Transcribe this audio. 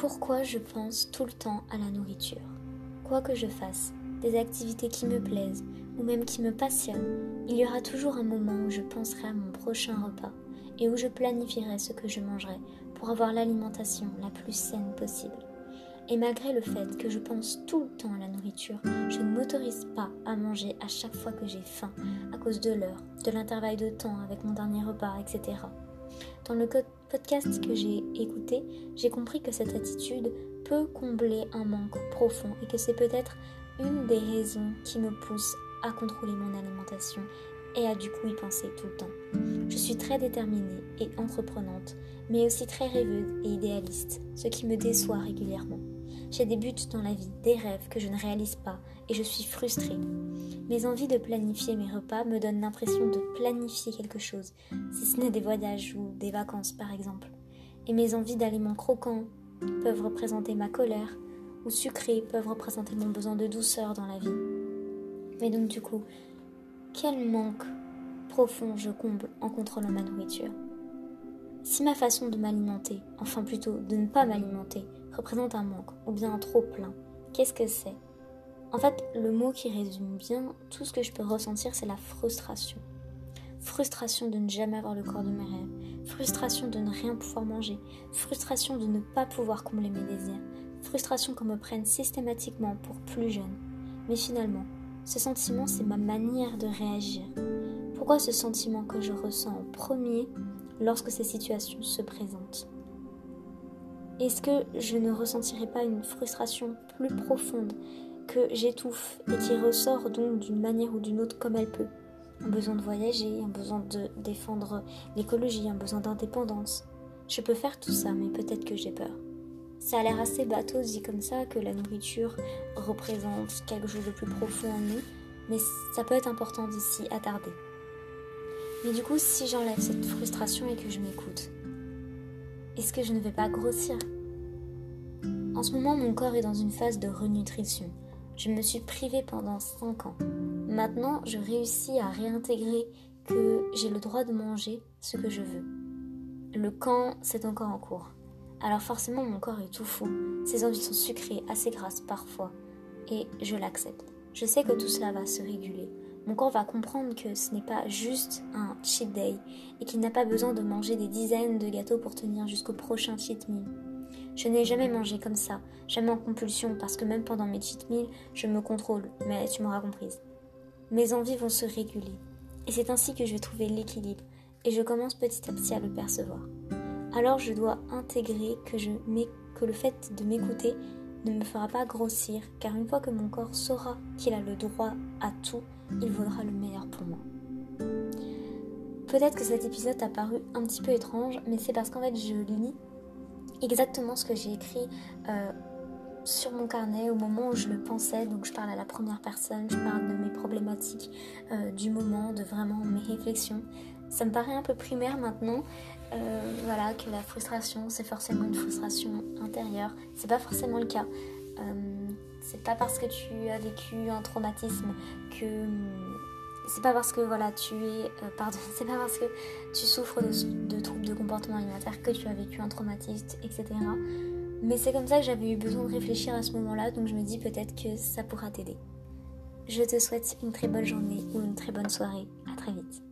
Pourquoi je pense tout le temps à la nourriture? Quoi que je fasse, des activités qui me plaisent ou même qui me passionnent, il y aura toujours un moment où je penserai à mon prochain repas et où je planifierai ce que je mangerai pour avoir l'alimentation la plus saine possible. Et malgré le fait que je pense tout le temps à la nourriture, je ne m'autorise pas à manger à chaque fois que j'ai faim, à cause de l'heure, de l'intervalle de temps avec mon dernier repas, etc. Dans le podcast que j'ai écouté, j'ai compris que cette attitude peut combler un manque profond et que c'est peut-être une des raisons qui me pousse à contrôler mon alimentation et à du coup y penser tout le temps. Je suis très déterminée et entreprenante, mais aussi très rêveuse et idéaliste, ce qui me déçoit régulièrement. J'ai des buts dans la vie, des rêves que je ne réalise pas, et je suis frustrée. Mes envies de planifier mes repas me donnent l'impression de planifier quelque chose, si ce n'est des voyages ou des vacances par exemple. Et mes envies d'aliments croquants peuvent représenter ma colère, ou sucrés peuvent représenter mon besoin de douceur dans la vie. Mais donc du coup, quel manque profond je comble en contrôlant ma nourriture? Si ma façon de m'alimenter, enfin plutôt de ne pas m'alimenter, représente un manque ou bien un trop plein, qu'est-ce que c'est? En fait, le mot qui résume bien tout ce que je peux ressentir, c'est la frustration. Frustration de ne jamais avoir le corps de mes rêves, frustration de ne rien pouvoir manger, frustration de ne pas pouvoir combler mes désirs, frustration qu'on me prenne systématiquement pour plus jeune. Mais finalement, ce sentiment, c'est ma manière de réagir. Pourquoi ce sentiment que je ressens en premier lorsque ces situations se présentent? Est-ce que je ne ressentirais pas une frustration plus profonde que j'étouffe et qui ressort donc d'une manière ou d'une autre comme elle peut? Un besoin de voyager, un besoin de défendre l'écologie, un besoin d'indépendance. Je peux faire tout ça, mais peut-être que j'ai peur. Ça a l'air assez bateau dit comme ça que la nourriture représente quelque chose de plus profond en nous, mais ça peut être important de s'y attarder. Mais du coup, si j'enlève cette frustration et que je m'écoute, est-ce que je ne vais pas grossir? En ce moment, mon corps est dans une phase de renutrition. Je me suis privée pendant 5 ans. Maintenant, je réussis à réintégrer que j'ai le droit de manger ce que je veux. Le camp, c'est encore en cours. Alors forcément, mon corps est tout fou. Ses envies sont sucrées, assez grasses parfois. Et je l'accepte. Je sais que tout cela va se réguler. Mon corps va comprendre que ce n'est pas juste un cheat day et qu'il n'a pas besoin de manger des dizaines de gâteaux pour tenir jusqu'au prochain cheat meal. Je n'ai jamais mangé comme ça, jamais en compulsion, parce que même pendant mes cheat meals, je me contrôle, mais tu m'auras comprise. Mes envies vont se réguler, et c'est ainsi que je vais trouver l'équilibre, et je commence petit à petit à le percevoir. Alors je dois intégrer que, je que le fait de m'écouter ne me fera pas grossir, car une fois que mon corps saura qu'il a le droit à tout, il vaudra le meilleur pour moi. Peut-être que cet épisode t'a paru un petit peu étrange, mais c'est parce qu'en fait je lis exactement ce que j'ai écrit euh, sur mon carnet au moment où je le pensais. Donc je parle à la première personne, je parle de mes problématiques euh, du moment, de vraiment mes réflexions. Ça me paraît un peu primaire maintenant, euh, voilà, que la frustration c'est forcément une frustration intérieure. C'est pas forcément le cas. C'est pas parce que tu as vécu un traumatisme que c'est pas parce que voilà tu es euh, pardon c'est pas parce que tu souffres de, troubles de comportement alimentaire que tu as vécu un traumatisme etc mais c'est comme ça que j'avais eu besoin de réfléchir à ce moment là donc je me dis peut-être que ça pourra t'aider. Je te souhaite une très bonne journée ou une très bonne soirée. À très vite